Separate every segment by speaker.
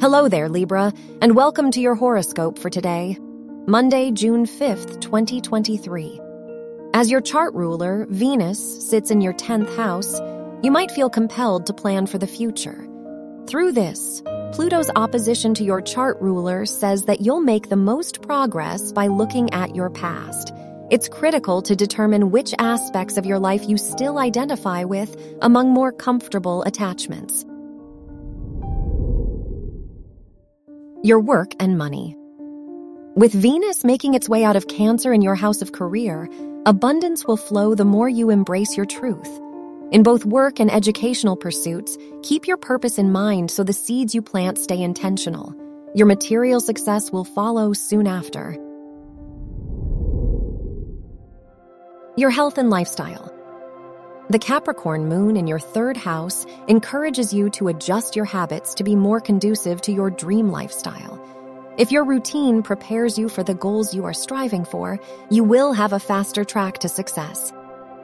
Speaker 1: Hello there, Libra, and welcome to your horoscope for today, Monday, June 5th, 2023. As your chart ruler, Venus, sits in your 10th house, you might feel compelled to plan for the future. Through this, Pluto's opposition to your chart ruler says that you'll make the most progress by looking at your past. It's critical to determine which aspects of your life you still identify with among more comfortable attachments. Your work and money. With Venus making its way out of Cancer in your house of career, abundance will flow the more you embrace your truth. In both work and educational pursuits, keep your purpose in mind so the seeds you plant stay intentional. Your material success will follow soon after. Your health and lifestyle. The Capricorn moon in your third house encourages you to adjust your habits to be more conducive to your dream lifestyle. If your routine prepares you for the goals you are striving for, you will have a faster track to success.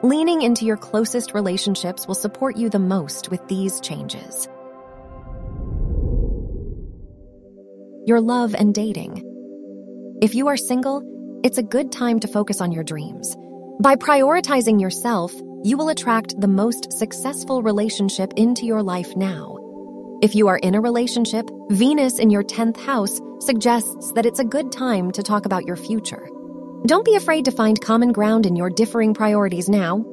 Speaker 1: Leaning into your closest relationships will support you the most with these changes. Your love and dating. If you are single, it's a good time to focus on your dreams. By prioritizing yourself, you will attract the most successful relationship into your life now. If you are in a relationship, Venus in your 10th house suggests that it's a good time to talk about your future. Don't be afraid to find common ground in your differing priorities now.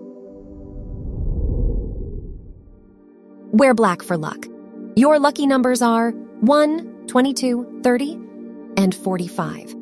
Speaker 1: Wear black for luck. Your lucky numbers are 1, 22, 30, and 45.